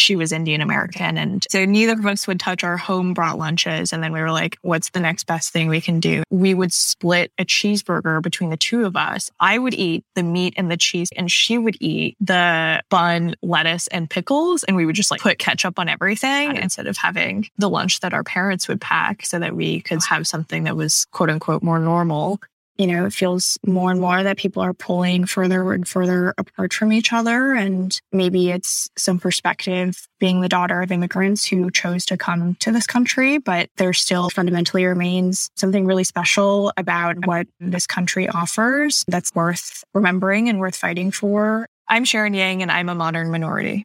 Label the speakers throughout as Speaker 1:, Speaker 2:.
Speaker 1: She was Indian American. And so neither of us would touch our home brought lunches. And then we were like, what's the next best thing we can do? We would split a cheeseburger between the two of us. I would eat the meat and the cheese, and she would eat the bun, lettuce, and pickles. And we would just like put ketchup on everything instead of having the lunch that our parents would pack so that we could have something that was quote unquote more normal you know, it feels more and more that people are pulling further and further apart from each other. And maybe it's some perspective being the daughter of immigrants who chose to come to this country, but there still fundamentally remains something really special about what this country offers that's worth remembering and worth fighting for. I'm Sharon Yang, and I'm a modern minority.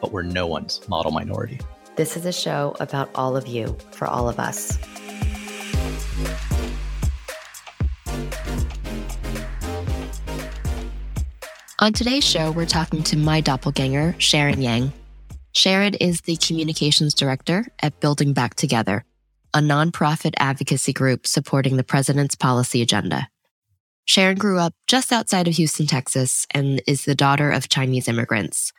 Speaker 2: but we're no one's model minority.
Speaker 3: This is a show about all of you, for all of us. On today's show, we're talking to my doppelganger, Sharon Yang. Sharon is the communications director at Building Back Together, a nonprofit advocacy group supporting the president's policy agenda. Sharon grew up just outside of Houston, Texas, and is the daughter of Chinese immigrants.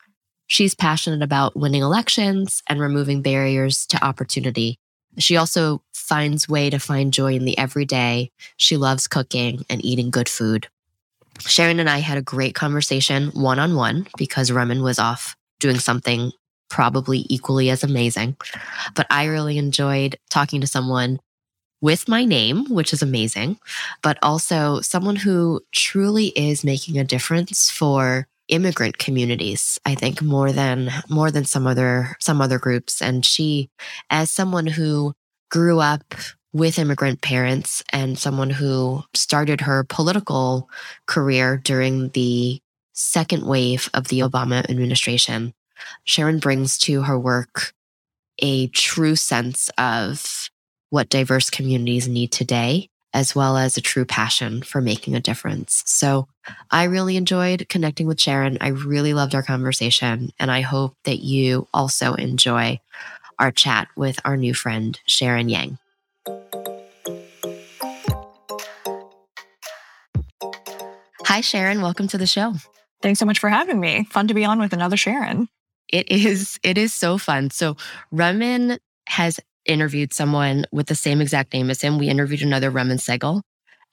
Speaker 3: She's passionate about winning elections and removing barriers to opportunity. She also finds way to find joy in the everyday. She loves cooking and eating good food. Sharon and I had a great conversation one on one because Raman was off doing something probably equally as amazing. But I really enjoyed talking to someone with my name, which is amazing, but also someone who truly is making a difference for immigrant communities i think more than more than some other some other groups and she as someone who grew up with immigrant parents and someone who started her political career during the second wave of the Obama administration. Sharon brings to her work a true sense of what diverse communities need today, as well as a true passion for making a difference. So I really enjoyed connecting with Sharon. I really loved our conversation, and I hope that you also enjoy our chat with our new friend, Sharon Yang. Hi, Sharon. Welcome to the show.
Speaker 1: Thanks so much for having me. Fun to be on with another Sharon.
Speaker 3: It is. It is so fun. So Raman has interviewed someone with the same exact name as him. We interviewed another Raman Sehgal.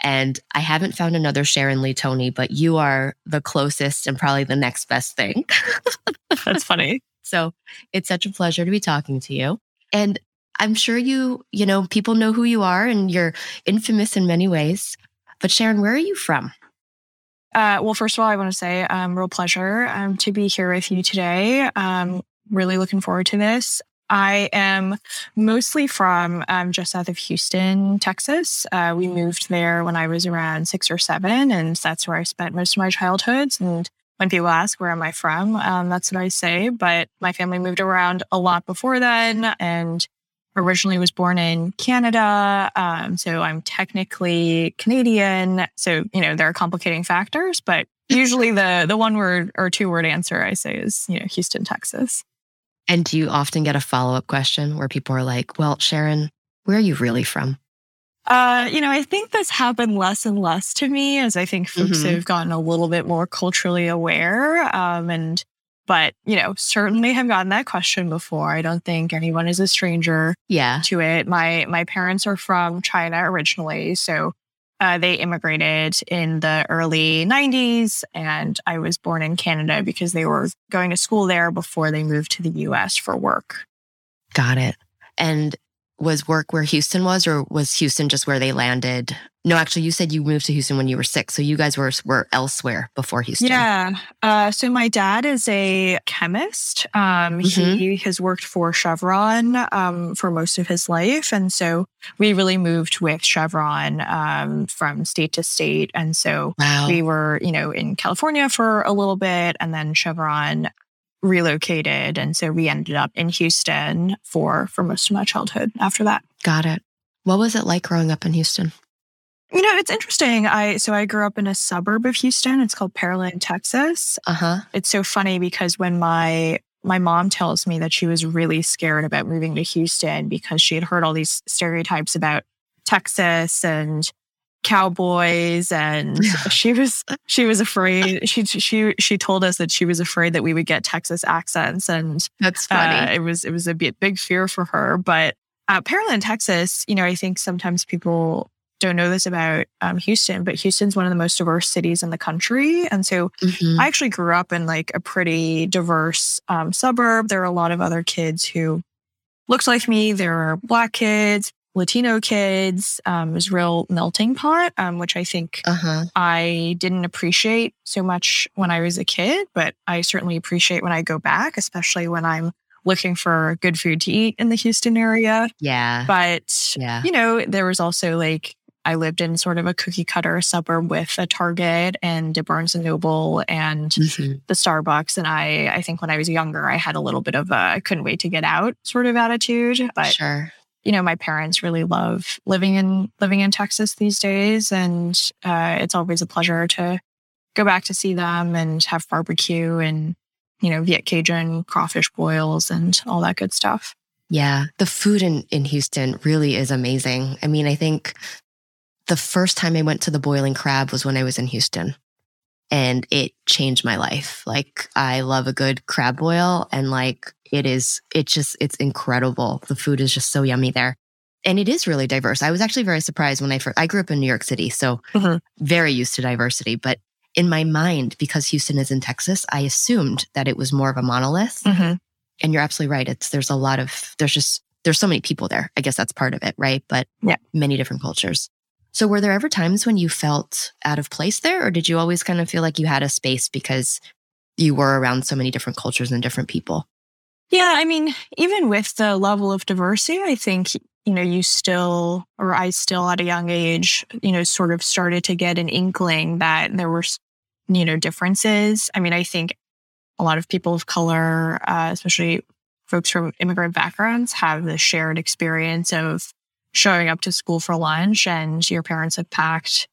Speaker 3: And I haven't found another Sharon Lee Tony, but you are the closest and probably the next best thing.
Speaker 1: That's funny.
Speaker 3: So it's such a pleasure to be talking to you. And I'm sure you, you know, people know who you are and you're infamous in many ways. But Sharon, where are you from?
Speaker 1: Uh, well, first of all, I want to say, um, real pleasure um, to be here with you today. Um, really looking forward to this. I am mostly from um, just south of Houston, Texas. Uh, we moved there when I was around six or seven, and that's where I spent most of my childhoods. And when people ask where am I from, um, that's what I say. But my family moved around a lot before then, and originally was born in Canada. Um, so I'm technically Canadian. So, you know, there are complicating factors, but usually the the one word or two word answer I say is, you know, Houston, Texas.
Speaker 3: And do you often get a follow up question where people are like, well, Sharon, where are you really from?
Speaker 1: Uh, you know, I think that's happened less and less to me as I think folks mm-hmm. have gotten a little bit more culturally aware. Um, and but you know certainly have gotten that question before i don't think anyone is a stranger
Speaker 3: yeah
Speaker 1: to it my my parents are from china originally so uh, they immigrated in the early 90s, and I was born in Canada because they were going to school there before they moved to the US for work.
Speaker 3: Got it. And was work where Houston was, or was Houston just where they landed? No, actually, you said you moved to Houston when you were six, so you guys were were elsewhere before Houston.
Speaker 1: Yeah. Uh, so my dad is a chemist. Um,
Speaker 3: Mhm.
Speaker 1: He has worked for Chevron um, for most of his life, and so we really moved with Chevron um, from state to state, and so
Speaker 3: Wow.
Speaker 1: we were, you know, in California for a little bit, and then Chevron relocated, and so we ended up in Houston for for most of my childhood. After that.
Speaker 3: Got it. What was it like growing up in Houston?
Speaker 1: You know, it's interesting. I so I grew up in a suburb of Houston. It's called Pearland, Texas.
Speaker 3: Uh huh.
Speaker 1: It's so funny because when my my mom tells me that she was really scared about moving to Houston because she had heard all these stereotypes about Texas and cowboys and she was she was afraid she she she told us that she was afraid that we would get Texas accents and
Speaker 3: That's
Speaker 1: uh, it was it was a bit big fear for her. But uh, Pearland, Texas, you know, I think sometimes people don't know this about um, Houston, but Houston's one of the most diverse cities in the country, and so
Speaker 3: Mhm.
Speaker 1: I actually grew up in like a pretty diverse um, suburb. There are a lot of other kids who looked like me. There are black kids, Latino kids. Um, it was a real melting pot, um, which I think
Speaker 3: uh-huh.
Speaker 1: I didn't appreciate so much when I was a kid, but I certainly appreciate when I go back, especially when I'm looking for good food to eat in the Houston area.
Speaker 3: Yeah.
Speaker 1: But,
Speaker 3: Yeah.
Speaker 1: you know, there was also like, I lived in sort of a cookie cutter suburb with a Target and a Barnes and Noble and
Speaker 3: Mhm.
Speaker 1: the Starbucks. And I, I think when I was younger, I had a little bit of a I couldn't wait to get out sort of attitude. But
Speaker 3: Sure.
Speaker 1: You know, my parents really love living in living in Texas these days, and uh, it's always a pleasure to go back to see them and have barbecue and you know Viet Cajun crawfish boils and all that good stuff.
Speaker 3: Yeah, the food in, in Houston really is amazing. I mean, I think the first time I went to the Boiling Crab was when I was in Houston and it changed my life. Like, I love a good crab boil and like it is, it just, it's incredible. The food is just so yummy there. And it is really diverse. I was actually very surprised when I first, I grew up in New York City, so
Speaker 1: Mhm.
Speaker 3: very used to diversity. But in my mind, because Houston is in Texas, I assumed that it was more of a monolith and you're absolutely right. It's there's a lot of there's just there's so many people there. I guess that's part of it, right? But
Speaker 1: Yeah.
Speaker 3: many different cultures. So were there ever times when you felt out of place there, or did you always kind of feel like you had a space because you were around so many different cultures and different people?
Speaker 1: Yeah, I mean, even with the level of diversity, I think, you know, you still, or I still at a young age, you know, sort of started to get an inkling that there were, you know, differences. I mean, I think a lot of people of color, uh, especially folks from immigrant backgrounds, have the shared experience of showing up to school for lunch and your parents have packed,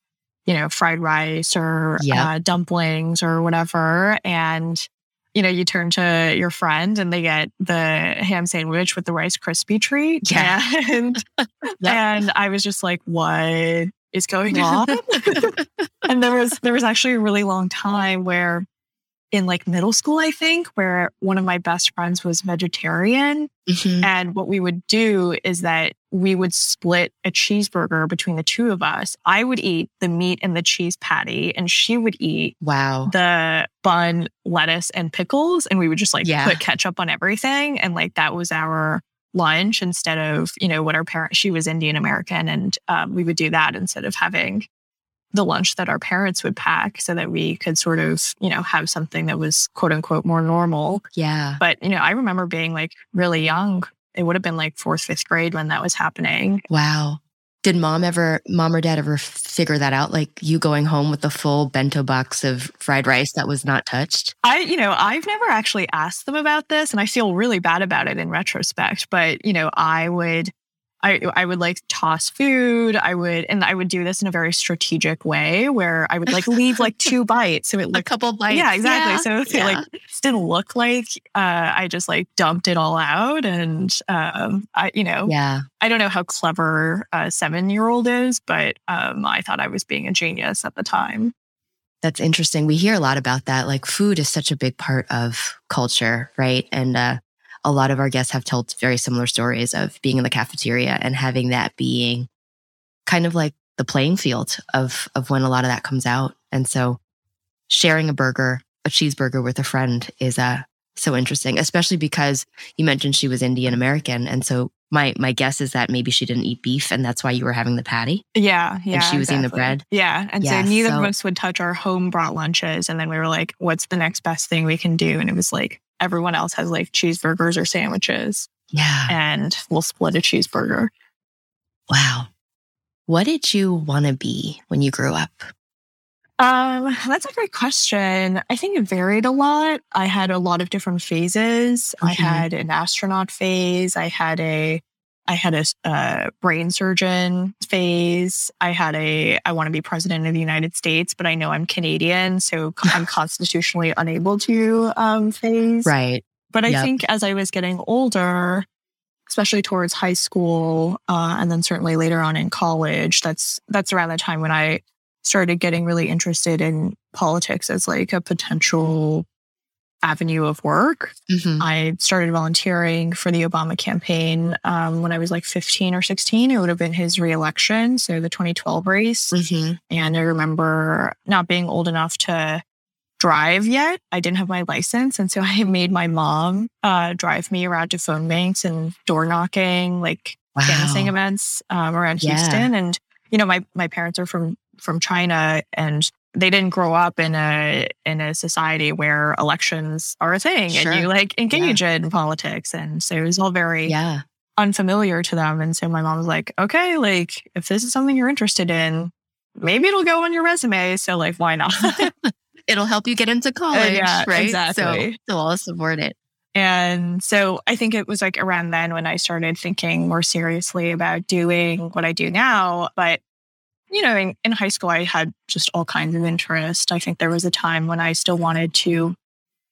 Speaker 1: you know, fried rice or
Speaker 3: Yep.
Speaker 1: uh, dumplings or whatever. And you know, you turn to your friend and they get the ham sandwich with the Rice Krispie treat.
Speaker 3: Yeah.
Speaker 1: And, and I was just like, what is going on? and there was there was actually a really long time where in like middle school, I think, where one of my best friends was vegetarian.
Speaker 3: Mhm.
Speaker 1: And what we would do is that we would split a cheeseburger between the two of us. I would eat the meat and the cheese patty, and she would eat
Speaker 3: Wow.
Speaker 1: the bun, lettuce, and pickles, and we would just like
Speaker 3: Yeah.
Speaker 1: put ketchup on everything. And like that was our lunch instead of, you know, what our parents, she was Indian American, and um, we would do that instead of having the lunch that our parents would pack so that we could sort of, you know, have something that was quote unquote more normal.
Speaker 3: Yeah.
Speaker 1: But, you know, I remember being like really young. It would have been like fourth, fifth grade when that was happening.
Speaker 3: Wow. Did mom ever, mom or dad ever figure that out? Like you going home with a full bento box of fried rice that was not touched?
Speaker 1: I, you know, I've never actually asked them about this and I feel really bad about it in retrospect, but you know, I would I I would like toss food. I would and I would do this in a very strategic way where I would like leave like two bites so it
Speaker 3: A couple bites.
Speaker 1: yeah, exactly. So it
Speaker 3: yeah.
Speaker 1: like didn't look like uh, I just like dumped it all out, and um, I, you know,
Speaker 3: Yeah.
Speaker 1: I don't know how clever a seven year old is, but um, I thought I was being a genius at the time.
Speaker 3: That's interesting. We hear a lot about that. Like food is such a big part of culture, right? And uh, a lot of our guests have told very similar stories of being in the cafeteria and having that being kind of like the playing field of of when a lot of that comes out. And so sharing a burger, a cheeseburger with a friend is uh so interesting, especially because you mentioned she was Indian American. And so my my guess is that maybe she didn't eat beef and that's why you were having the patty.
Speaker 1: Yeah, yeah.
Speaker 3: And she was eating the bread.
Speaker 1: Yeah. And
Speaker 3: Yeah,
Speaker 1: so neither
Speaker 3: so-
Speaker 1: of us would touch our home brought lunches. And then we were like, what's the next best thing we can do? And it was like, everyone else has like cheeseburgers or sandwiches,
Speaker 3: Yeah.
Speaker 1: and we'll split a cheeseburger.
Speaker 3: Wow. What did you want to be when you grew up?
Speaker 1: Um, that's a great question. I think it varied a lot. I had a lot of different phases. I had an astronaut phase. I had a, I had a, brain surgeon phase. I had a, I want to be president of the United States, but I know I'm Canadian, so I'm constitutionally unable to um, phase.
Speaker 3: Right.
Speaker 1: But I
Speaker 3: Yep.
Speaker 1: think as I was getting older, especially towards high school, uh, and then certainly later on in college, that's that's around the time when I started getting really interested in politics as like a potential avenue of work.
Speaker 3: Mhm.
Speaker 1: I started volunteering for the Obama campaign um, when I was like 15 or 16. It would have been his reelection, so the 2012 race.
Speaker 3: Mhm.
Speaker 1: And I remember not being old enough to drive yet. I didn't have my license. And so I made my mom uh, drive me around to phone banks and door knocking, like canvassing
Speaker 3: Wow.
Speaker 1: events um, around
Speaker 3: Yeah.
Speaker 1: Houston. And, you know, my, my parents are from, from China and they didn't grow up in a in a society where elections are a thing
Speaker 3: Sure.
Speaker 1: and you like engage in politics. And so it was all very
Speaker 3: Yeah.
Speaker 1: unfamiliar to them. And so my mom was like, okay, like if this is something you're interested in, maybe it'll go on your resume. So like, why not?
Speaker 3: It'll help you get into uh, college,
Speaker 1: yeah,
Speaker 3: right?
Speaker 1: exactly.
Speaker 3: So, so I'll support it.
Speaker 1: and so I think it was like around then when I started thinking more seriously about doing what I do now. But you know, in, in high school, I had just all kinds of interest. I think there was a time when I still wanted to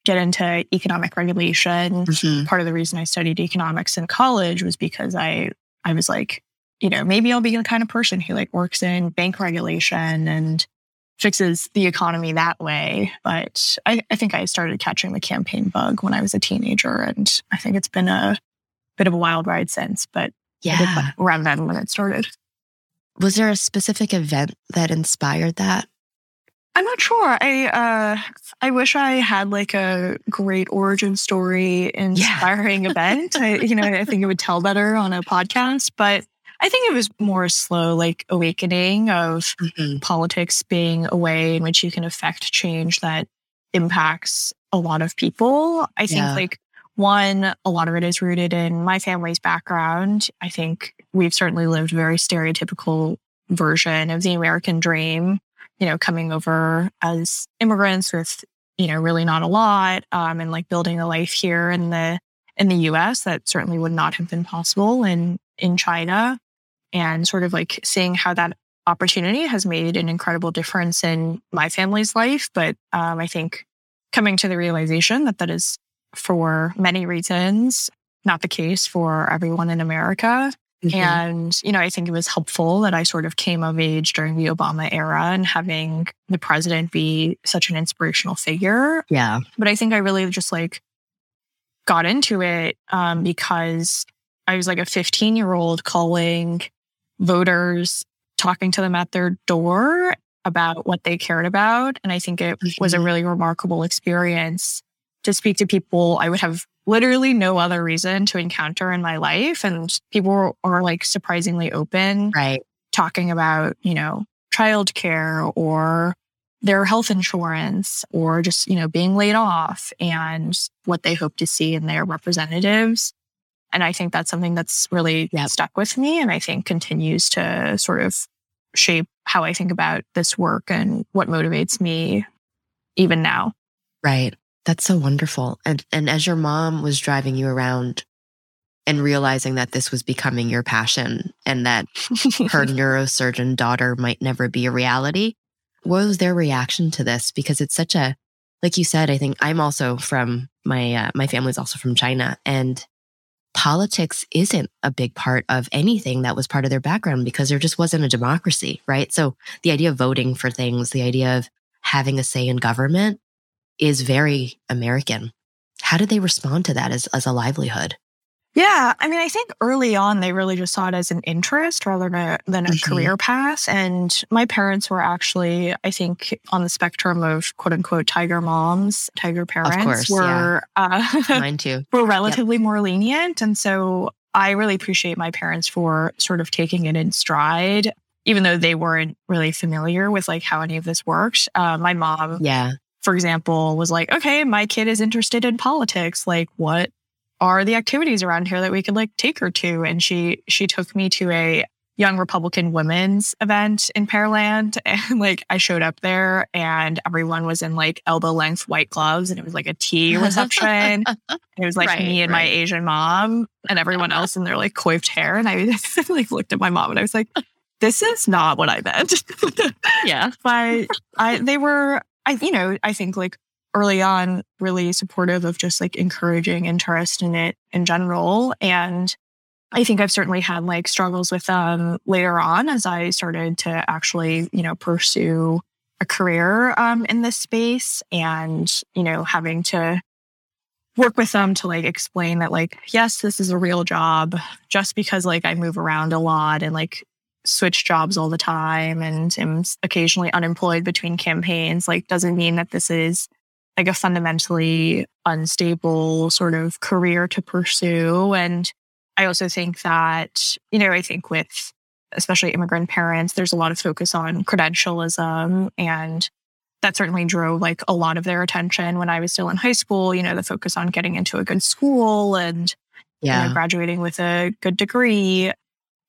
Speaker 1: get into economic regulation.
Speaker 3: Mhm.
Speaker 1: part of the reason I studied economics in college was because I I was like, you know, maybe I'll be the kind of person who like works in bank regulation and fixes the economy that way. But I, I think I started catching the campaign bug when I was a teenager, and I think it's been a bit of a wild ride since. But
Speaker 3: Yeah.
Speaker 1: around then when it started.
Speaker 3: Was there a specific event that inspired that?
Speaker 1: I'm not sure. I uh I wish I had like a great origin story inspiring event. I you know, I think it would tell better on a podcast, but I think it was more a slow like awakening of
Speaker 3: Mhm.
Speaker 1: politics being a way in which you can affect change that impacts a lot of people. I think
Speaker 3: Yeah.
Speaker 1: like one, a lot of it is rooted in my family's background. I think we've certainly lived a very stereotypical version of the American dream, you know, coming over as immigrants with, you know, really not a lot, um, and like building a life here in the in the US that certainly would not have been possible in in China. And sort of like seeing how that opportunity has made an incredible difference in my family's life. But um, I think coming to the realization that that is for many reasons not the case for everyone in America.
Speaker 3: Mhm.
Speaker 1: And, you know, I think it was helpful that I sort of came of age during the Obama era and having the president be such an inspirational figure.
Speaker 3: yeah.
Speaker 1: But I think I really just like got into it um, because I was like a 15 year old calling voters, talking to them at their door about what they cared about. And I think it was a
Speaker 3: Mhm.
Speaker 1: really remarkable experience to speak to people I would have literally no other reason to encounter in my life. And people are like surprisingly open
Speaker 3: Right.
Speaker 1: talking about, you know, childcare or their health insurance or just, you know, being laid off and what they hope to see in their representatives. And I think that's something that's really
Speaker 3: Yep.
Speaker 1: stuck with me and I think continues to sort of shape how I think about this work and what motivates me even now.
Speaker 3: Right. That's so wonderful. And and as your mom was driving you around and realizing that this was becoming your passion and that her neurosurgeon daughter might never be a reality, what was their reaction to this? Because it's such a like you said, I think I'm also from my uh, my family's also from China and politics isn't a big part of anything that was part of their background because there just wasn't a democracy, right? So the idea of voting for things, the idea of having a say in government is very American. How did they respond to that as, as a livelihood?
Speaker 1: Yeah, I mean, I think early on they really just saw it as an interest rather than a, than a mm-hmm. career path. And my parents were actually, I think, on the spectrum of quote unquote tiger moms, tiger parents. Course, were
Speaker 3: yeah. uh, mine too.
Speaker 1: Were relatively yep. more lenient, and so I really appreciate my parents for sort of taking it in stride, even though they weren't really familiar with like how any of this worked. Uh, my mom,
Speaker 3: yeah,
Speaker 1: for example, was like, "Okay, my kid is interested in politics. Like, what are the activities around here that we could like take her to?" And she she took me to a young Republican women's event in Pearland. And like I showed up there and everyone was in like elbow length white gloves and it was like a tea reception. it was like right, me and right. my Asian mom and everyone else in their like coiffed hair. And I like looked at my mom and I was like, this is not what I meant.
Speaker 3: yeah.
Speaker 1: But I they were I you know, I think like early on really supportive of just like encouraging interest in it in general. And I think I've certainly had like struggles with them later on as I started to actually, you know, pursue a career um, in this space and, you know, having to work with them to like explain that, like, yes, this is a real job just because like I move around a lot and like switch jobs all the time and am occasionally unemployed between campaigns, like, doesn't mean that this is like a fundamentally unstable sort of career to pursue. And, I also think that, you know, I think with especially immigrant parents, there's a lot of focus on credentialism and that certainly drove like a lot of their attention when I was still in high school, you know, the focus on getting into a good school and yeah. You know, graduating with a good degree.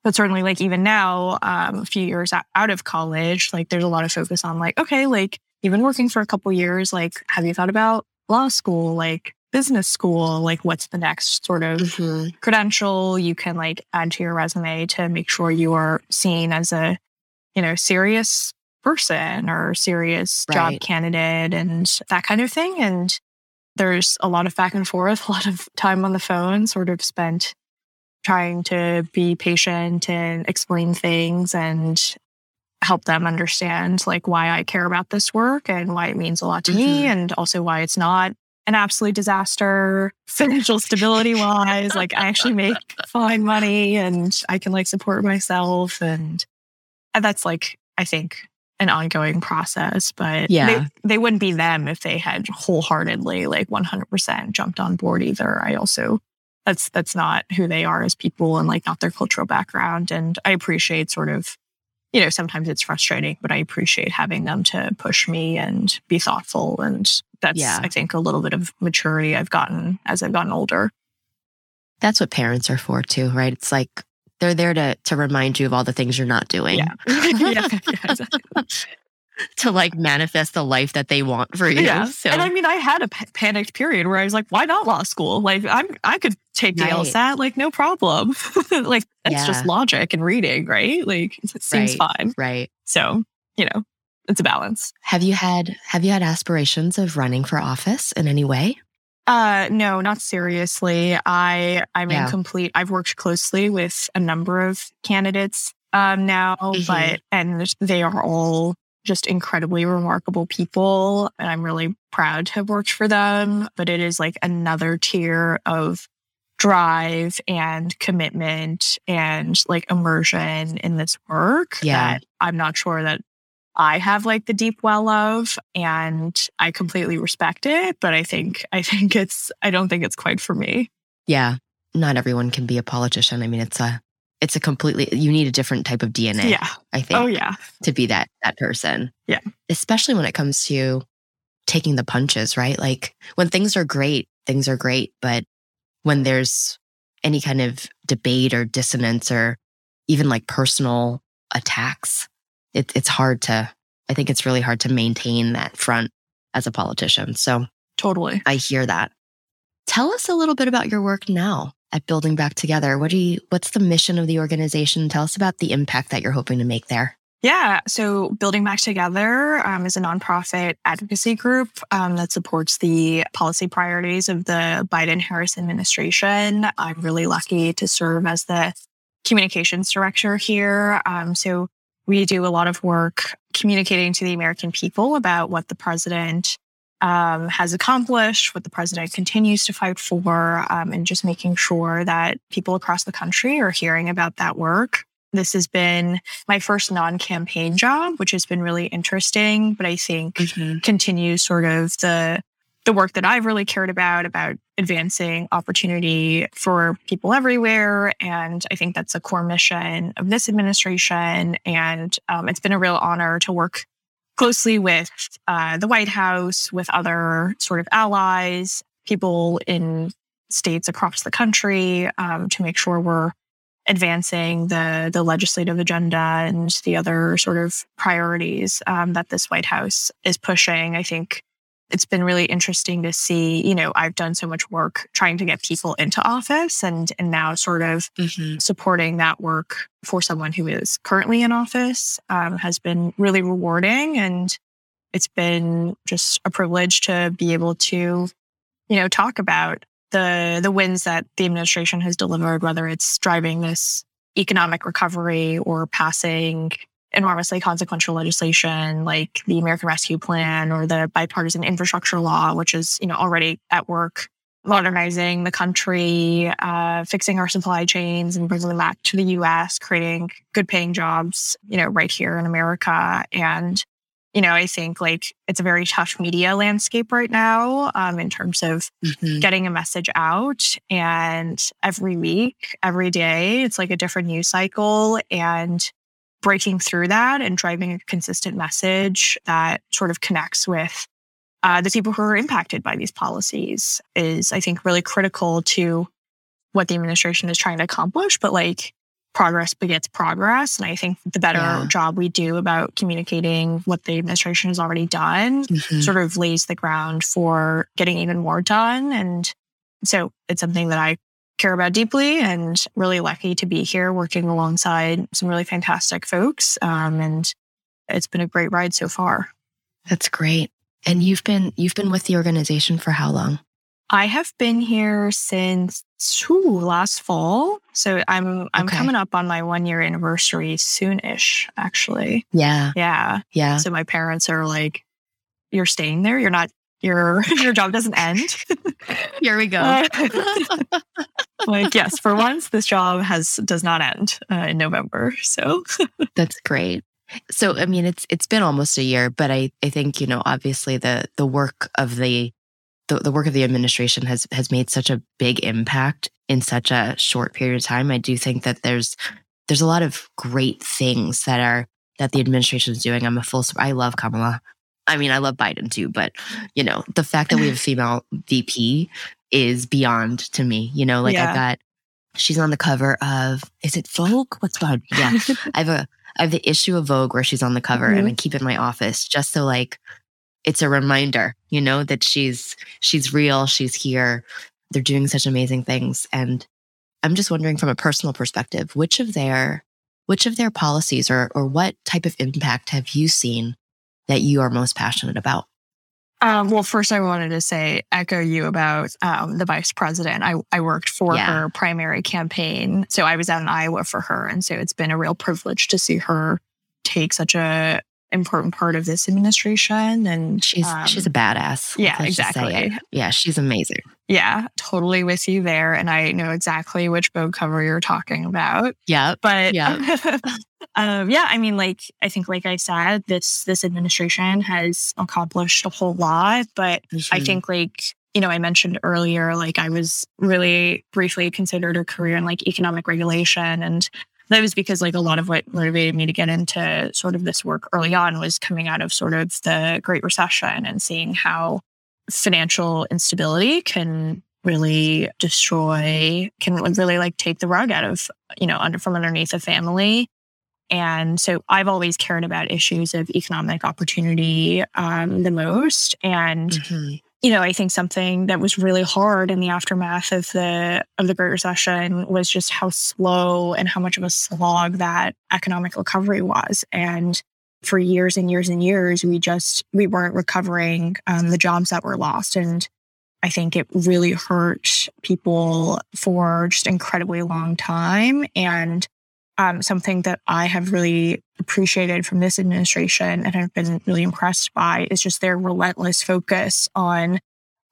Speaker 1: But certainly like even now, um, a few years out of college, like there's a lot of focus on like, okay, like you've been working for a couple years, like have you thought about law school? Like business school, like what's the next sort of mm-hmm. credential you can like add to your resume to make sure you are seen as a, you know, serious person or serious right. job candidate and that kind of thing. And there's a lot of back and forth, a lot of time on the phone sort of spent trying to be patient and explain things and help them understand like why I care about this work and why it means a lot to mm-hmm. me and also why it's not an absolute disaster financial stability wise. like I actually make fine money and I can like support myself. And, and that's like, I think an ongoing process, but
Speaker 3: yeah,
Speaker 1: they, they wouldn't be them if they had wholeheartedly like 100% jumped on board either. I also, that's, that's not who they are as people and like not their cultural background. And I appreciate sort of you know, sometimes it's frustrating, but I appreciate having them to push me and be thoughtful. And that's, yeah. I think, a little bit of maturity I've gotten as I've gotten older.
Speaker 3: That's what parents are for too, right? It's like they're there to to remind you of all the things you're not doing.
Speaker 1: Yeah. yeah, yeah exactly.
Speaker 3: To like manifest the life that they want for you.
Speaker 1: Yeah. So. And I mean, I had a p- panicked period where I was like, why not law school? Like I'm, I could take the right. LSAT, like no problem. like that's yeah. just logic and reading, right? Like it seems
Speaker 3: right.
Speaker 1: fine.
Speaker 3: Right.
Speaker 1: So, you know, it's a balance.
Speaker 3: Have you had, have you had aspirations of running for office in any way?
Speaker 1: Uh, no, not seriously. I, I'm yeah. in complete, I've worked closely with a number of candidates um, now, mm-hmm. but, and they are all just incredibly remarkable people. And I'm really proud to have worked for them. But it is like another tier of drive and commitment and like immersion in this work
Speaker 3: yeah.
Speaker 1: that I'm not sure that I have like the deep well of and I completely respect it, but I think I think it's I don't think it's quite for me.
Speaker 3: Yeah. Not everyone can be a politician. I mean, it's a it's a completely you need a different type of DNA.
Speaker 1: Yeah.
Speaker 3: I think.
Speaker 1: Oh yeah.
Speaker 3: To be that that person.
Speaker 1: Yeah.
Speaker 3: Especially when it comes to taking the punches, right? Like when things are great, things are great, but when there's any kind of debate or dissonance or even like personal attacks, it, it's hard to. I think it's really hard to maintain that front as a politician. So
Speaker 1: totally,
Speaker 3: I hear that. Tell us a little bit about your work now at Building Back Together. What do you, what's the mission of the organization? Tell us about the impact that you're hoping to make there.
Speaker 1: Yeah. So Building Back Together um, is a nonprofit advocacy group um, that supports the policy priorities of the Biden Harris administration. I'm really lucky to serve as the communications director here. Um, so we do a lot of work communicating to the American people about what the president um, has accomplished, what the president continues to fight for, um, and just making sure that people across the country are hearing about that work. This has been my first non campaign job, which has been really interesting, but I think mm-hmm. continues sort of the the work that I've really cared about, about advancing opportunity for people everywhere. And I think that's a core mission of this administration. And um, it's been a real honor to work closely with uh, the White House, with other sort of allies, people in states across the country um, to make sure we're advancing the the legislative agenda and the other sort of priorities um, that this White House is pushing. I think it's been really interesting to see, you know, I've done so much work trying to get people into office and and now sort of mm-hmm. supporting that work for someone who is currently in office um, has been really rewarding and it's been just a privilege to be able to, you know, talk about the the wins that the administration has delivered, whether it's driving this economic recovery or passing enormously consequential legislation like the American Rescue Plan or the bipartisan infrastructure law, which is, you know, already at work modernizing the country, uh, fixing our supply chains and bringing them back to the US, creating good paying jobs, you know, right here in America. And, you know, I think like it's a very tough media landscape right now um, in terms of mm-hmm. getting a message out. And every week, every day, it's like a different news cycle. And breaking through that and driving a consistent message that sort of connects with uh, the people who are impacted by these policies is, I think, really critical to what the administration is trying to accomplish. But like progress begets progress. And I think the better yeah. job we do about communicating what the administration has already done mm-hmm. sort of lays the ground for getting even more done. And so it's something that I care about deeply and really lucky to be here working alongside some really fantastic folks. Um, and it's been a great ride so far.
Speaker 3: That's great. And you've been you've been with the organization for how long?
Speaker 1: I have been here since ooh, last fall. So I'm I'm okay. coming up on my one year anniversary soonish, actually.
Speaker 3: Yeah.
Speaker 1: Yeah.
Speaker 3: Yeah.
Speaker 1: So my parents are like, You're staying there? You're not your your job doesn't end.
Speaker 3: Here we go. Uh,
Speaker 1: like yes, for once, this job has does not end uh, in November. So
Speaker 3: that's great. So I mean, it's it's been almost a year, but I I think you know obviously the the work of the the, the work of the administration has has made such a big impact in such a short period of time. I do think that there's there's a lot of great things that are that the administration is doing. I'm a full I love Kamala. I mean, I love Biden too, but you know, the fact that we have a female VP is beyond to me. You know, like yeah. I got she's on the cover of is it Vogue? What's behind? Yeah. I have a I have the issue of Vogue where she's on the cover mm-hmm. and I keep it in my office just so like it's a reminder, you know, that she's she's real, she's here. They're doing such amazing things. And I'm just wondering from a personal perspective, which of their which of their policies or or what type of impact have you seen that you are most passionate about?
Speaker 1: Um, well, first, I wanted to say, echo you about um, the vice president. I, I worked for yeah. her primary campaign. So I was out in Iowa for her. And so it's been a real privilege to see her take such a important part of this administration. And
Speaker 3: she's um, she's a badass.
Speaker 1: Yeah, exactly.
Speaker 3: Yeah, she's amazing.
Speaker 1: Yeah, totally with you there. And I know exactly which Vogue cover you're talking about.
Speaker 3: Yeah.
Speaker 1: But
Speaker 3: yeah.
Speaker 1: um, yeah, I mean, like I think, like I said, this this administration has accomplished a whole lot. But mm-hmm. I think like you know, I mentioned earlier, like I was really briefly considered a career in like economic regulation. And that was because like a lot of what motivated me to get into sort of this work early on was coming out of sort of the Great Recession and seeing how financial instability can really destroy, can really like take the rug out of, you know, under from underneath a family. And so I've always cared about issues of economic opportunity um, the most. And mm-hmm you know, I think something that was really hard in the aftermath of the of the Great Recession was just how slow and how much of a slog that economic recovery was. And for years and years and years, we just we weren't recovering um, the jobs that were lost. And I think it really hurt people for just incredibly long time. And um, something that I have really appreciated from this administration and have been really impressed by is just their relentless focus on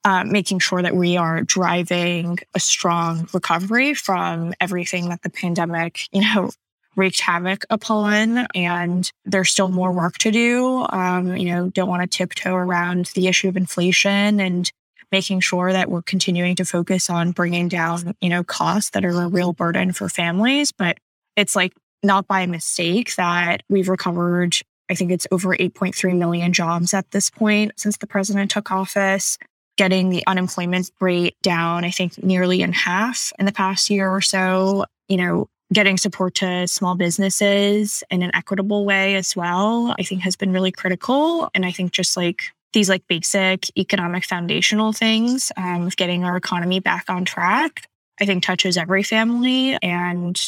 Speaker 1: uh, making sure that we are driving a strong recovery from everything that the pandemic, you know, wreaked havoc upon. And there's still more work to do. Um, you know, don't want to tiptoe around the issue of inflation and making sure that we're continuing to focus on bringing down, you know, costs that are a real burden for families. But it's like not by mistake that we've recovered. I think it's over 8.3 million jobs at this point since the president took office getting the unemployment rate down, I think nearly in half in the past year or so, you know, getting support to small businesses in an equitable way as well, I think has been really critical. And I think just like these like basic economic foundational things um, of getting our economy back on track, I think touches every family. And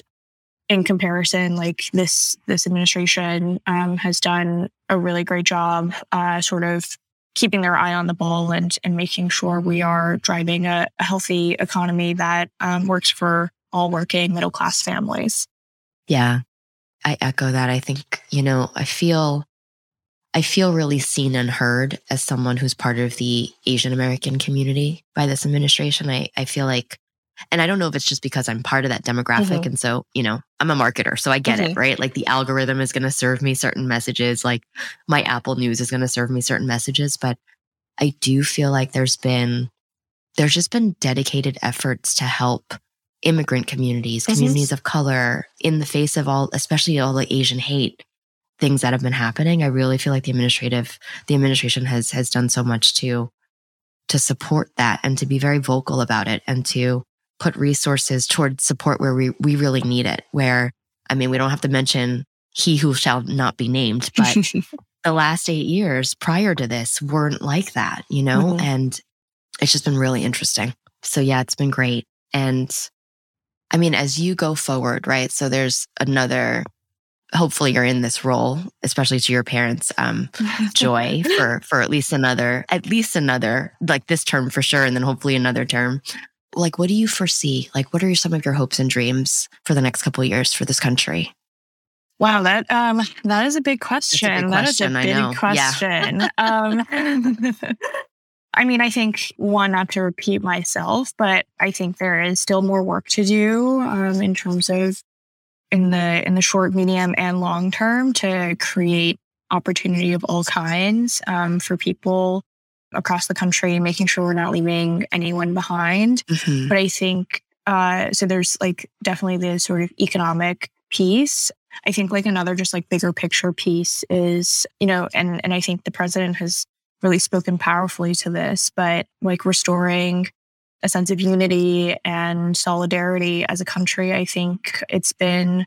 Speaker 1: in comparison, like this this administration um, has done a really great job, uh, sort of keeping their eye on the ball and and making sure we are driving a, a healthy economy that um, works for all working middle class families.
Speaker 3: Yeah, I echo that. I think you know I feel I feel really seen and heard as someone who's part of the Asian American community by this administration. I I feel like and I don't know if it's just because I'm part of that demographic. Mm-hmm. And so, you know, I'm a marketer, so I get mm-hmm. it, right? Like the algorithm is going to serve me certain messages, like my Apple News is going to serve me certain messages. But I do feel like there's been, there's just been dedicated efforts to help immigrant communities, mm-hmm. communities of color in the face of all, especially all the Asian hate things that have been happening. I really feel like the administrative, the administration has, has done so much to, to support that and to be very vocal about it and to put resources toward support where we, we really need it. Where, I mean, we don't have to mention he who shall not be named, but the last eight years prior to this weren't like that, you know? Mm-hmm. And it's just been really interesting. So, yeah, it's been great. And I mean, as you go forward, right? So there's another, hopefully you're in this role, especially to your parents, um, joy for, for at least another, at least another, like this term for sure. And then hopefully another term like what do you foresee? Like what are some of your hopes and dreams for the next couple years for this country?
Speaker 1: Wow that um that is a big question, a big question. That is a big question yeah. um I mean, I think one, not to repeat myself, but I think there is still more work to do um, in terms of in the in the short, medium, and long term to create opportunity of all kinds um, for people across the country, making sure we're not leaving anyone behind. Mm-hmm. But I think uh, so. There's like definitely the sort of economic piece. I think like another just like bigger picture piece is you know, and and I think the president has really spoken powerfully to this, but like restoring a sense of unity and solidarity as a country. I think it's been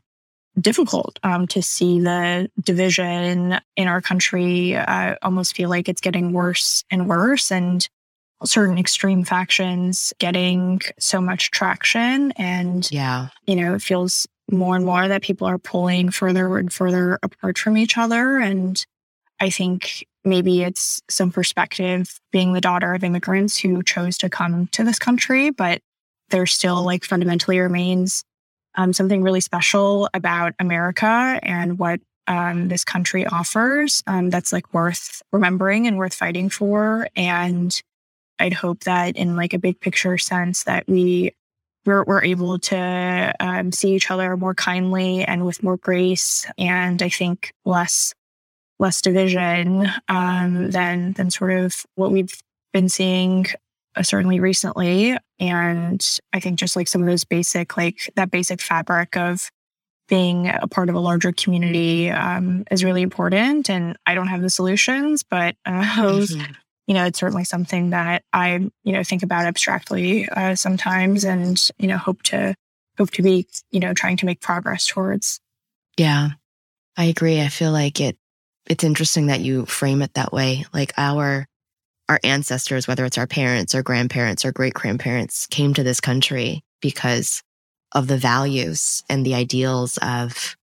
Speaker 1: difficult um, to see the division in our country. I almost feel like it's getting worse and worse, and certain extreme factions getting so much traction. And
Speaker 3: yeah,
Speaker 1: you know, it feels more and more that people are pulling further and further apart from each other. And I think maybe it's some perspective being the daughter of immigrants who chose to come to this country, but there still like fundamentally remains um, something really special about America and what um, this country offers um, that's like worth remembering and worth fighting for. And I'd hope that in like a big picture sense that we we're, we're able to um, see each other more kindly and with more grace, and I think less less division um, than than sort of what we've been seeing certainly recently. And I think just like some of those basic, like that basic fabric of being a part of a larger community um, is really important. And I don't have the solutions, but uh, mm-hmm. you know, it's certainly something that I, you know, think about abstractly uh, sometimes, and you know, hope to hope to be, you know, trying to make progress towards.
Speaker 3: Yeah, I agree. I feel like it. It's interesting that you frame it that way. Like our our ancestors, whether it's our parents or grandparents or great grandparents, came to this country because of the values and the ideals of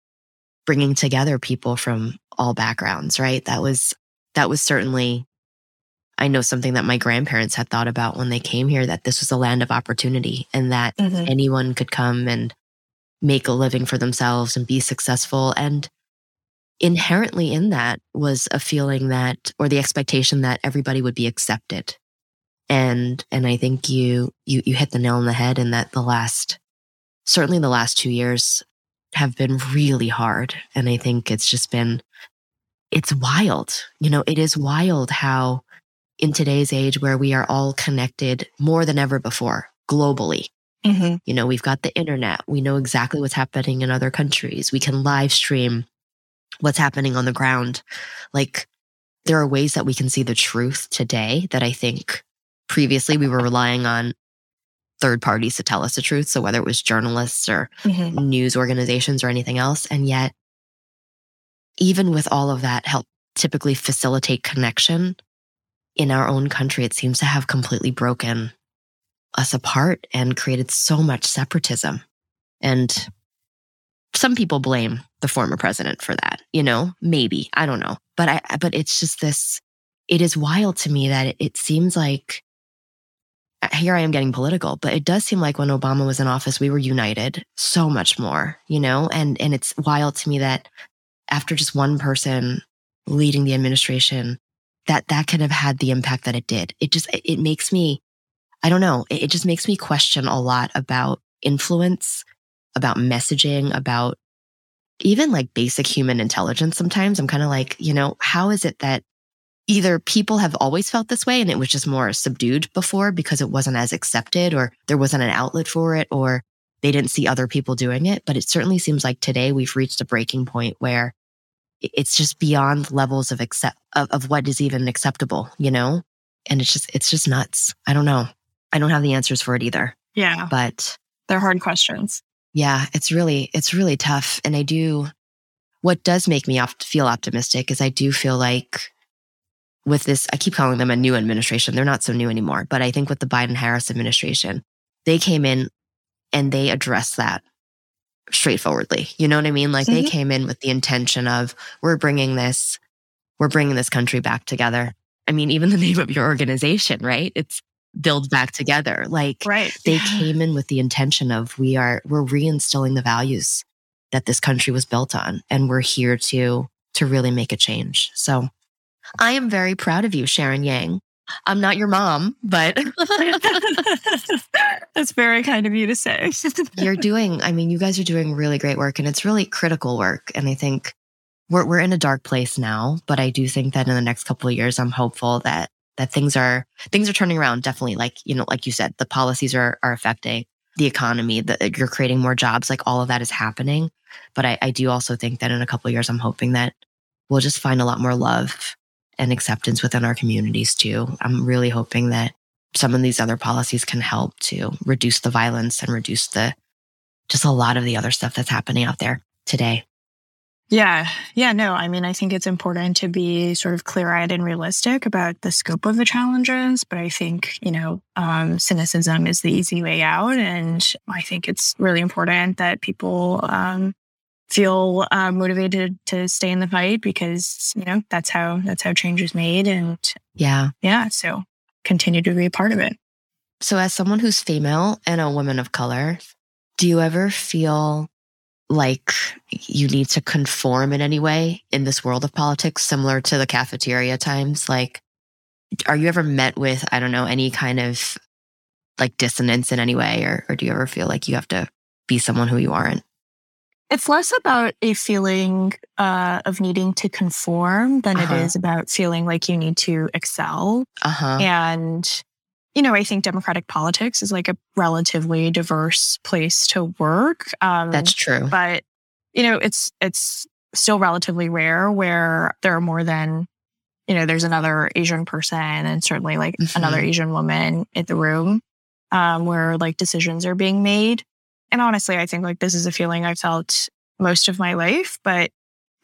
Speaker 3: bringing together people from all backgrounds, right? That was, that was certainly, I know something that my grandparents had thought about when they came here that this was a land of opportunity and that mm-hmm. anyone could come and make a living for themselves and be successful. And inherently in that was a feeling that, or the expectation that everybody would be accepted. And, and I think you, you, you hit the nail on the head in that the last, certainly the last two years have been really hard. And I think it's just been, it's wild. You know, it is wild how in today's age where we are all connected more than ever before globally. Mm-hmm. You know, we've got the internet. We know exactly what's happening in other countries. We can live stream what's happening on the ground. Like there are ways that we can see the truth today that I think previously we were relying on third parties to tell us the truth. So whether it was journalists or mm-hmm. news organizations or anything else. And yet, even with all of that help typically facilitate connection in our own country, it seems to have completely broken us apart and created so much separatism. And some people blame the former president for that, you know, maybe, I don't know. But I, but it's just this, it is wild to me that it, it seems like uh, here I am getting political, but it does seem like when Obama was in office, we were united so much more, you know, and, and it's wild to me that after just one person leading the administration, that that could have had the impact that it did. It just, it makes me, I don't know, it, it just makes me question a lot about influence, about messaging, about even like basic human intelligence. Sometimes I'm kind of like, you know, how is it that either people have always felt this way and it was just more subdued before because it wasn't as accepted or there wasn't an outlet for it or they didn't see other people doing it. But it certainly seems like today we've reached a breaking point where it's just beyond levels of accept of, of what is even acceptable, you know? And it's just it's just nuts. I don't know. I don't have the answers for it either.
Speaker 1: Yeah.
Speaker 3: But
Speaker 1: they're hard questions.
Speaker 3: Yeah, it's really it's really tough and I do what does make me opt- feel optimistic is I do feel like with this, I keep calling them a new administration. They're not so new anymore. But I think with the Biden Harris administration, they came in and they addressed that straightforwardly. You know what I mean? Like mm-hmm. they came in with the intention of, we're bringing this, we're bringing this country back together. I mean, even the name of your organization, right? It's build back together. Like
Speaker 1: right.
Speaker 3: they came in with the intention of, we are, we're reinstilling the values that this country was built on. And we're here to, to really make a change. So I am very proud of you, Sharon Yang. I'm not your mom, but
Speaker 1: that's very kind of you to say.
Speaker 3: You're doing, I mean, you guys are doing really great work and it's really critical work. And I think we're, we're in a dark place now, but I do think that in the next couple of years, I'm hopeful that, that things are, things are turning around. Definitely. Like, you know, like you said, the policies are, are affecting the economy, that you're creating more jobs, like all of that is happening. But I, I do also think that in a couple of years, I'm hoping that we'll just find a lot more love and acceptance within our communities too. I'm really hoping that some of these other policies can help to reduce the violence and reduce the just a lot of the other stuff that's happening out there today.
Speaker 1: Yeah. Yeah. No, I mean, I think it's important to be sort of clear eyed and realistic about the scope of the challenges. But I think, you know, um, cynicism is the easy way out. And I think it's really important that people um, feel uh, motivated to stay in the fight because you know that's how that's how change is made and
Speaker 3: yeah
Speaker 1: yeah so continue to be a part of it
Speaker 3: so as someone who's female and a woman of color do you ever feel like you need to conform in any way in this world of politics similar to the cafeteria times like are you ever met with i don't know any kind of like dissonance in any way or, or do you ever feel like you have to be someone who you aren't
Speaker 1: it's less about a feeling uh, of needing to conform than uh-huh. it is about feeling like you need to excel.
Speaker 3: Uh-huh.
Speaker 1: And, you know, I think democratic politics is like a relatively diverse place to work.
Speaker 3: Um, That's true.
Speaker 1: But, you know, it's, it's still relatively rare where there are more than, you know, there's another Asian person and certainly like mm-hmm. another Asian woman in the room um, where like decisions are being made. And honestly, I think like this is a feeling I've felt most of my life. But,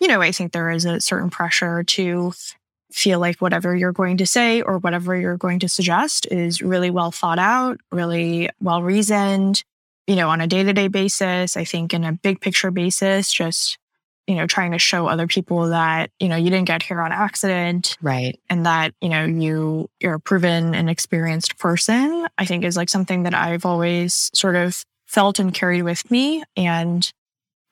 Speaker 1: you know, I think there is a certain pressure to feel like whatever you're going to say or whatever you're going to suggest is really well thought out, really well reasoned, you know, on a day to day basis. I think in a big picture basis, just, you know, trying to show other people that, you know, you didn't get here on accident.
Speaker 3: Right.
Speaker 1: And that, you know, you, you're a proven and experienced person, I think is like something that I've always sort of felt and carried with me. And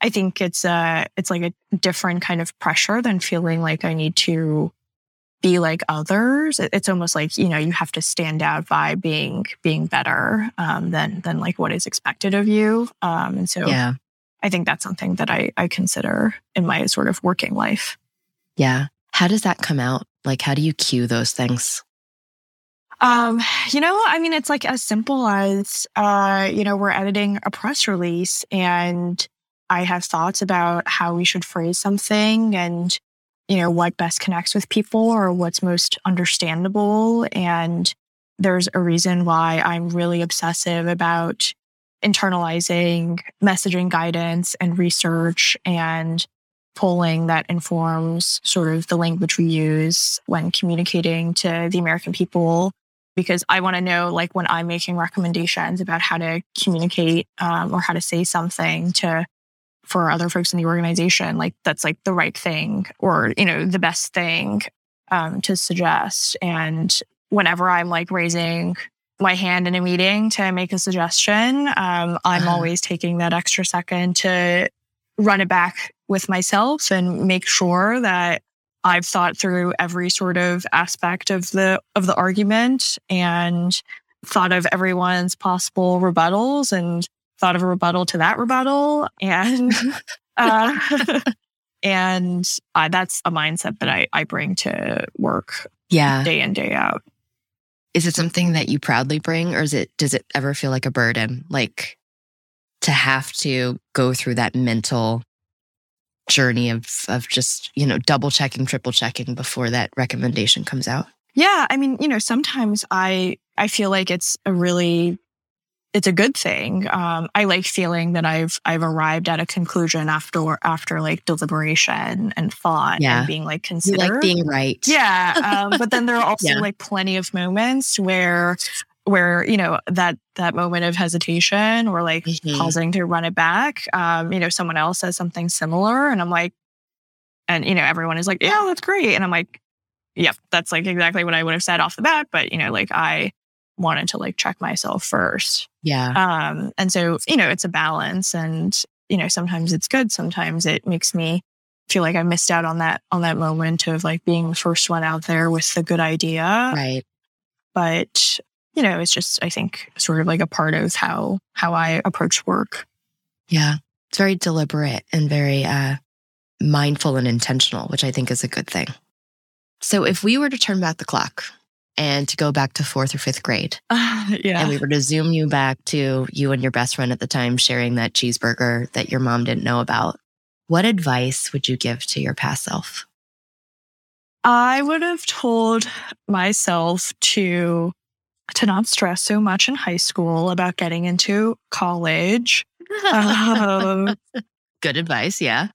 Speaker 1: I think it's a, it's like a different kind of pressure than feeling like I need to be like others. It's almost like, you know, you have to stand out by being, being better, um, than, than like what is expected of you. Um, and so
Speaker 3: Yeah.
Speaker 1: I think that's something that I, I consider in my sort of working life.
Speaker 3: Yeah. How does that come out? Like, how do you cue those things?
Speaker 1: Um, you know, I mean, it's like as simple as, uh, you know, we're editing a press release and I have thoughts about how we should phrase something and, you know, what best connects with people or what's most understandable. And there's a reason why I'm really obsessive about internalizing messaging guidance and research and polling that informs sort of the language we use when communicating to the American people. Because I want to know, like, when I'm making recommendations about how to communicate um, or how to say something to for other folks in the organization, like that's like the right thing or you know the best thing um, to suggest. And whenever I'm like raising my hand in a meeting to make a suggestion, um, I'm
Speaker 3: Uh-huh.
Speaker 1: always taking that extra second to run it back with myself and make sure that I've thought through every sort of aspect of the of the argument and thought of everyone's possible rebuttals and thought of a rebuttal to that rebuttal and uh, and uh, that's a mindset that I, I bring to work
Speaker 3: Yeah.
Speaker 1: day in day out.
Speaker 3: Is it something that you proudly bring or is it, does it ever feel like a burden? Like to have to go through that mental journey of, of just, you know, double checking, triple checking before that recommendation comes out?
Speaker 1: Yeah, I mean, you know, sometimes I I feel like it's a really it's a good thing. Um, I like feeling that I've I've arrived at a conclusion after after like deliberation and thought
Speaker 3: Yeah.
Speaker 1: and being like
Speaker 3: You like being right.
Speaker 1: yeah, um, but then there are also
Speaker 3: Yeah.
Speaker 1: like plenty of moments where where you know that that moment of hesitation or like
Speaker 3: Mhm.
Speaker 1: pausing to run it back. Um, you know, someone else says something similar, and I'm like, and you know, everyone is like, yeah, that's great, and I'm like, yep, that's like exactly what I would have said off the bat, but you know, like I wanted to like check myself first.
Speaker 3: Yeah.
Speaker 1: Um, and so, you know, it's a balance and, you know, sometimes it's good. Sometimes it makes me feel like I missed out on that, on that moment of like being the first one out there with the good idea.
Speaker 3: Right.
Speaker 1: But, you know, it's just, I think sort of like a part of how, how I approach work.
Speaker 3: Yeah. It's very deliberate and very uh, mindful and intentional, which I think is a good thing. So if we were to turn back the clock and to go back to fourth or fifth grade,
Speaker 1: yeah.
Speaker 3: and we were to zoom you back to you and your best friend at the time sharing that cheeseburger that your mom didn't know about, what advice would you give to your past self?
Speaker 1: I would have told myself to to not stress so much in high school about getting into college. Um,
Speaker 3: Good advice. Yeah.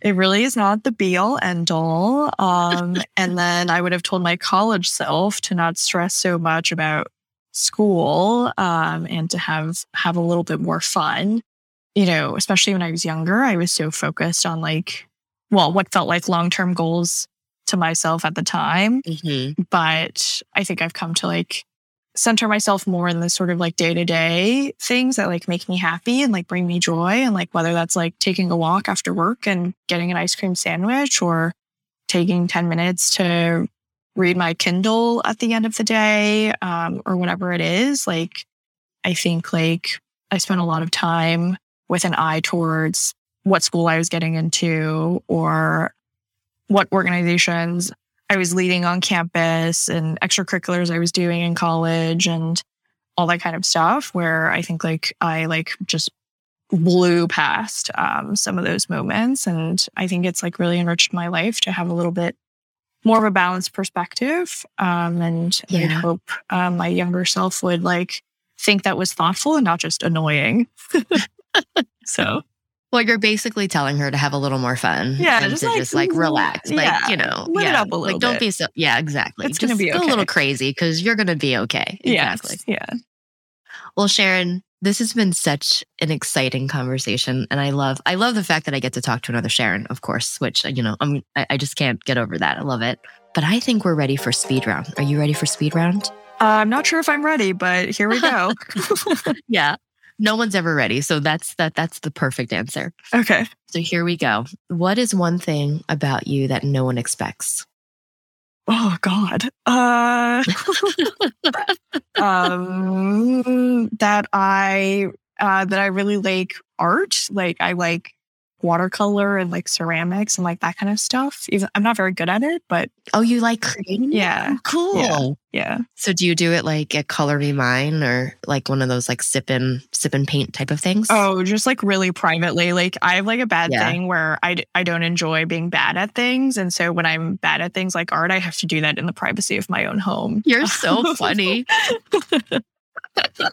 Speaker 1: It really is not the be all end all. Um, and then I would have told my college self to not stress so much about school um, and to have have a little bit more fun. You know, especially when I was younger, I was so focused on like, well, what felt like long term goals to myself at the time.
Speaker 3: Mm-hmm.
Speaker 1: But I think I've come to like center myself more in the sort of like day to day things that like make me happy and like bring me joy. And like whether that's like taking a walk after work and getting an ice cream sandwich or taking 10 minutes to read my Kindle at the end of the day um, or whatever it is. Like, I think like I spent a lot of time with an eye towards what school I was getting into or what organizations I was leading on campus and extracurriculars I was doing in college and all that kind of stuff where I think like I like just blew past um, some of those moments. And I think it's like really enriched my life to have a little bit more of a balanced perspective. Um, and I'd hope um, my younger self would like think that was thoughtful and not just annoying. so
Speaker 3: Well, you're basically telling her to have a little more fun.
Speaker 1: Yeah,
Speaker 3: and
Speaker 1: just
Speaker 3: to
Speaker 1: like,
Speaker 3: just like relax, like you know,
Speaker 1: let it
Speaker 3: yeah,
Speaker 1: up a little
Speaker 3: like don't
Speaker 1: bit.
Speaker 3: be so. Yeah, exactly.
Speaker 1: It's gonna be
Speaker 3: go a little crazy because you're gonna be okay. Exactly.
Speaker 1: yes, yeah.
Speaker 3: Well, Sharon, this has been such an exciting conversation, and I love I love the fact that I get to talk to another Sharon, of course. Which you know, I'm I, I just can't get over that. I love it. But I think we're ready for speed round. Are you ready for speed round?
Speaker 1: Uh, I'm not sure if I'm ready, but here we go.
Speaker 3: Yeah. No one's ever ready. So that's that that's the perfect answer.
Speaker 1: Okay.
Speaker 3: So here we go. What is one thing about you that no one expects?
Speaker 1: Oh God. Uh, um, that I uh, that I really like art. Like I like watercolor and like ceramics and like that kind of stuff. Even I'm not very good at it, but
Speaker 3: Oh, you like creating?
Speaker 1: Oh, yeah.
Speaker 3: Cool.
Speaker 1: yeah.
Speaker 3: So do you do it like a Color Me Mine or like one of those like sip and sip and paint type of things?
Speaker 1: Oh, just like really privately. Like I have like a bad
Speaker 3: Yeah.
Speaker 1: thing where I, I don't enjoy being bad at things. And so when I'm bad at things like art, I have to do that in the privacy of my own home.
Speaker 3: You're so funny.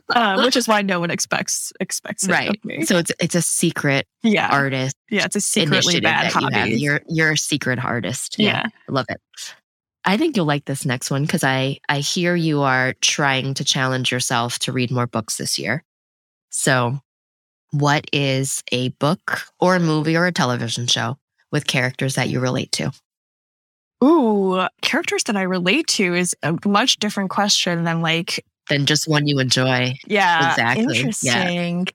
Speaker 1: uh, which is why no one expects expects it
Speaker 3: right. So it's it's a secret
Speaker 1: yeah.
Speaker 3: artist
Speaker 1: Yeah. It's a secretly bad
Speaker 3: that you
Speaker 1: hobby.
Speaker 3: You're you're a secret artist.
Speaker 1: yeah.
Speaker 3: I love it. I think you'll like this next one because I I hear you are trying to challenge yourself to read more books this year. So, what is a book or a movie or a television show with characters that you relate to?
Speaker 1: Ooh, characters that I relate to is a much different question than like
Speaker 3: Than just one you enjoy.
Speaker 1: Yeah,
Speaker 3: Exactly, yeah.
Speaker 1: Interesting.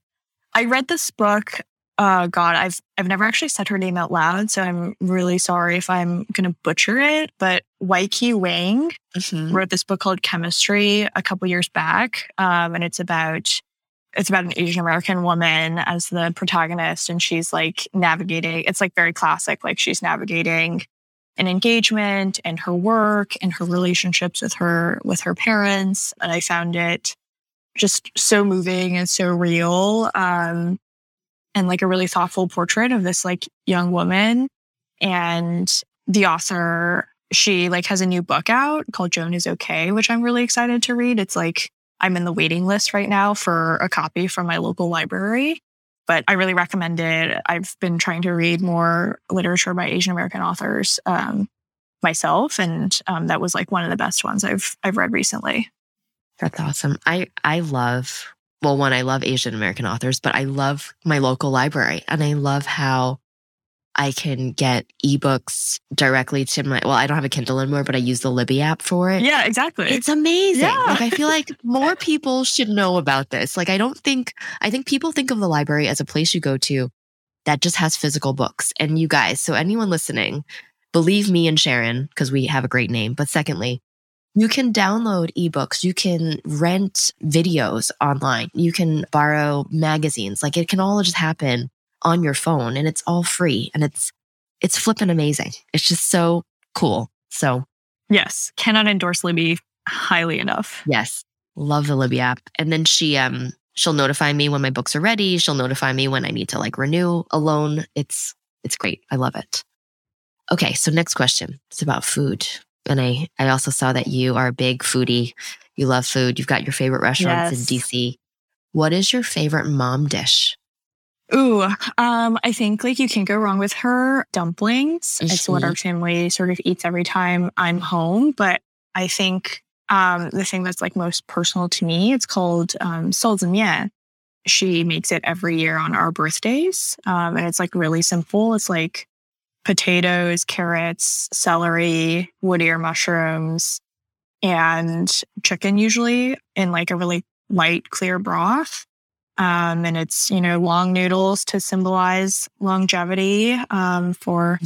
Speaker 1: I read this book. Uh, God, I've I've never actually said her name out loud, so I'm really sorry if I'm gonna butcher it. But Weike Wang
Speaker 3: Mhm.
Speaker 1: wrote this book called Chemistry a couple years back, um, and it's about it's about an Asian American woman as the protagonist, and she's like navigating. It's like very classic, like she's navigating an engagement and her work and her relationships with her with her parents. And I found it just so moving and so real, um, and like a really thoughtful portrait of this like young woman. And the author she like has a new book out called Joan is okay, which I'm really excited to read. It's like I'm in the waiting list right now for a copy from my local library, but I really recommend it. I've been trying to read more literature by Asian American authors um, myself, and um, that was like one of the best ones I've I've read recently.
Speaker 3: That's awesome. I I love well, one, I love Asian American authors, but I love my local library and I love how I can get ebooks directly to my well, I don't have a Kindle anymore, but I use the Libby app for it.
Speaker 1: Yeah, exactly.
Speaker 3: It's amazing.
Speaker 1: Yeah.
Speaker 3: Like I feel like more people should know about this. Like I don't think I think people think of the library as a place you go to that just has physical books. And you guys, so anyone listening, believe me and Sharon because we have a great name. But secondly, you can download ebooks, you can rent videos online, you can borrow magazines. Like it can all just happen on your phone and it's all free and it's it's flipping amazing. It's just so cool. So
Speaker 1: yes, cannot endorse Libby highly enough.
Speaker 3: Yes. Love the Libby app. And then she um she'll notify me when my books are ready. She'll notify me when I need to like renew a loan. It's it's great. I love it. Okay, so next question. It's about food. And I I also saw that you are a big foodie. You love food. You've got your favorite restaurants in DC. What is your favorite mom dish?
Speaker 1: Ooh, um, I think like you can't go wrong with her dumplings. It's what our family sort of eats every time I'm home. But I think um, the thing that's like most personal to me, it's called um. She makes it every year on our birthdays, um, and it's like really simple. It's like potatoes, carrots, celery, wood ear mushrooms, and chicken usually in like a really light, clear broth. Um, and it's, you know, long noodles to symbolize longevity. Um, for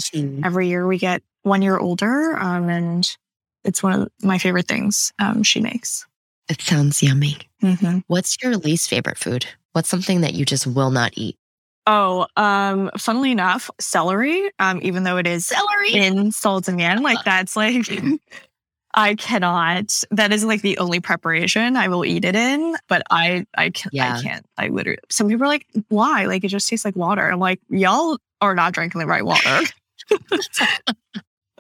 Speaker 1: every year we get one year older. Um, and it's one of my favorite things um, she makes.
Speaker 3: It sounds yummy.
Speaker 1: Mm-hmm.
Speaker 3: What's your least favorite food? What's something that you just will not eat?
Speaker 1: Oh, um, funnily enough, celery, um, even though it is
Speaker 3: Celery.
Speaker 1: in Sultan like that's like I cannot. That is like the only preparation I will eat it in. But I, I can,
Speaker 3: Yeah.
Speaker 1: I can't. I literally. Some people are like, "Why? Like it just tastes like water." I'm like, y'all are not drinking the right water.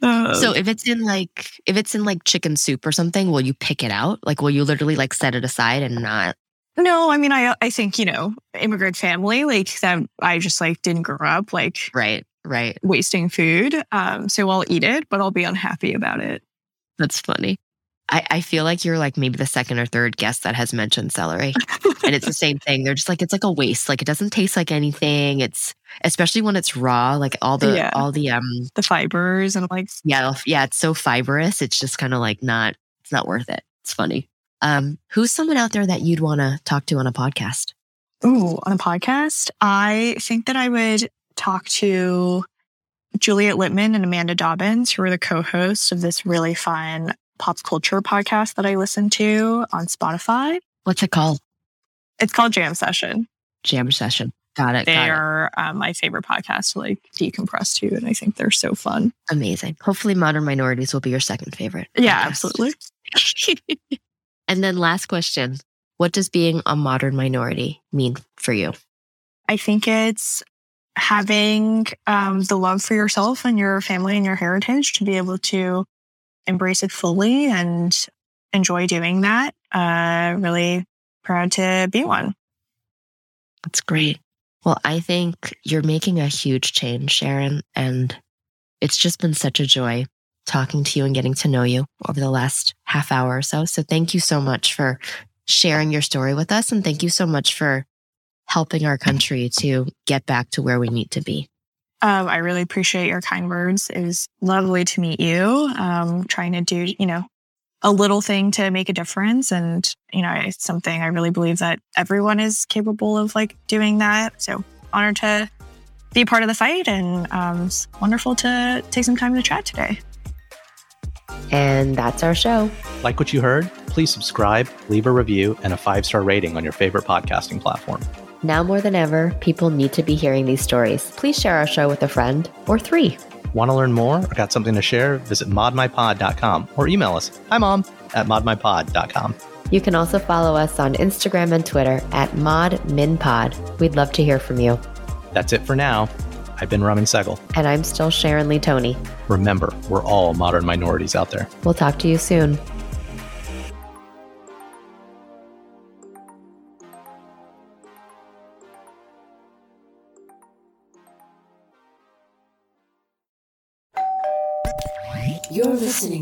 Speaker 1: Um,
Speaker 3: So if it's in like if it's in like chicken soup or something, will you pick it out? Like will you literally like set it aside and not
Speaker 1: no, I mean, I, I think you know, immigrant family, like that. I just like didn't grow up like
Speaker 3: right, right.
Speaker 1: wasting food. Um, so I'll eat it, but I'll be unhappy about it.
Speaker 3: That's funny. I, I feel like you're like maybe the second or third guest that has mentioned celery. and it's the same thing. They're just like it's like a waste. Like it doesn't taste like anything. It's especially when it's raw, like all the
Speaker 1: Yeah.
Speaker 3: all the um
Speaker 1: The fibers and like
Speaker 3: yeah, yeah, it's so fibrous. It's just kind of like not it's not worth it. It's funny. Um, who's someone out there that you'd want to talk to on a podcast?
Speaker 1: Ooh, on a podcast, I think that I would talk to Juliet Litman and Amanda Dobbins, who are the co-hosts of this really fun pop culture podcast that I listen to on Spotify.
Speaker 3: What's it called?
Speaker 1: It's called Jam Session.
Speaker 3: Jam Session. Got it.
Speaker 1: They
Speaker 3: got it.
Speaker 1: are um, my favorite podcast to like decompress to, and I think they're so fun.
Speaker 3: Amazing. Hopefully, Modern Minorities will be your second favorite.
Speaker 1: Yeah, absolutely.
Speaker 3: And then, last question What does being a modern minority mean for you?
Speaker 1: I think it's having um, the love for yourself and your family and your heritage to be able to embrace it fully and enjoy doing that. Uh, really proud to be one.
Speaker 3: That's great. Well, I think you're making a huge change, Sharon. And it's just been such a joy talking to you and getting to know you over the last half hour or so. So thank you so much for sharing your story with us. And thank you so much for helping our country to get back to where we need to be.
Speaker 1: Um, I really appreciate your kind words. It was lovely to meet you. Um, trying to do, you know, a little thing to make a difference. And, you know, it's something I really believe that everyone is capable of like doing that. So honored to be part of the fight and um, it's wonderful to take some time to chat today.
Speaker 3: And that's our show.
Speaker 2: Like what you heard? Please subscribe, leave a review, and a five star rating on your favorite podcasting platform.
Speaker 3: Now more than ever, people need to be hearing these stories. Please share our show with a friend or three.
Speaker 2: Want to learn more or got something to share? Visit modminpod.com or email us. Hi, mom, at modminpod.com.
Speaker 3: You can also follow us on Instagram and Twitter at ModMinPod. We'd love to hear from you.
Speaker 2: That's it for now. I've been Raman Sehgal.
Speaker 3: And I'm still Sharon Lee Tony.
Speaker 2: Remember, we're all modern minorities out there.
Speaker 3: We'll talk to you soon.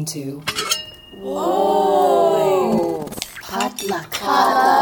Speaker 4: Listening to. Whoa! Potluck.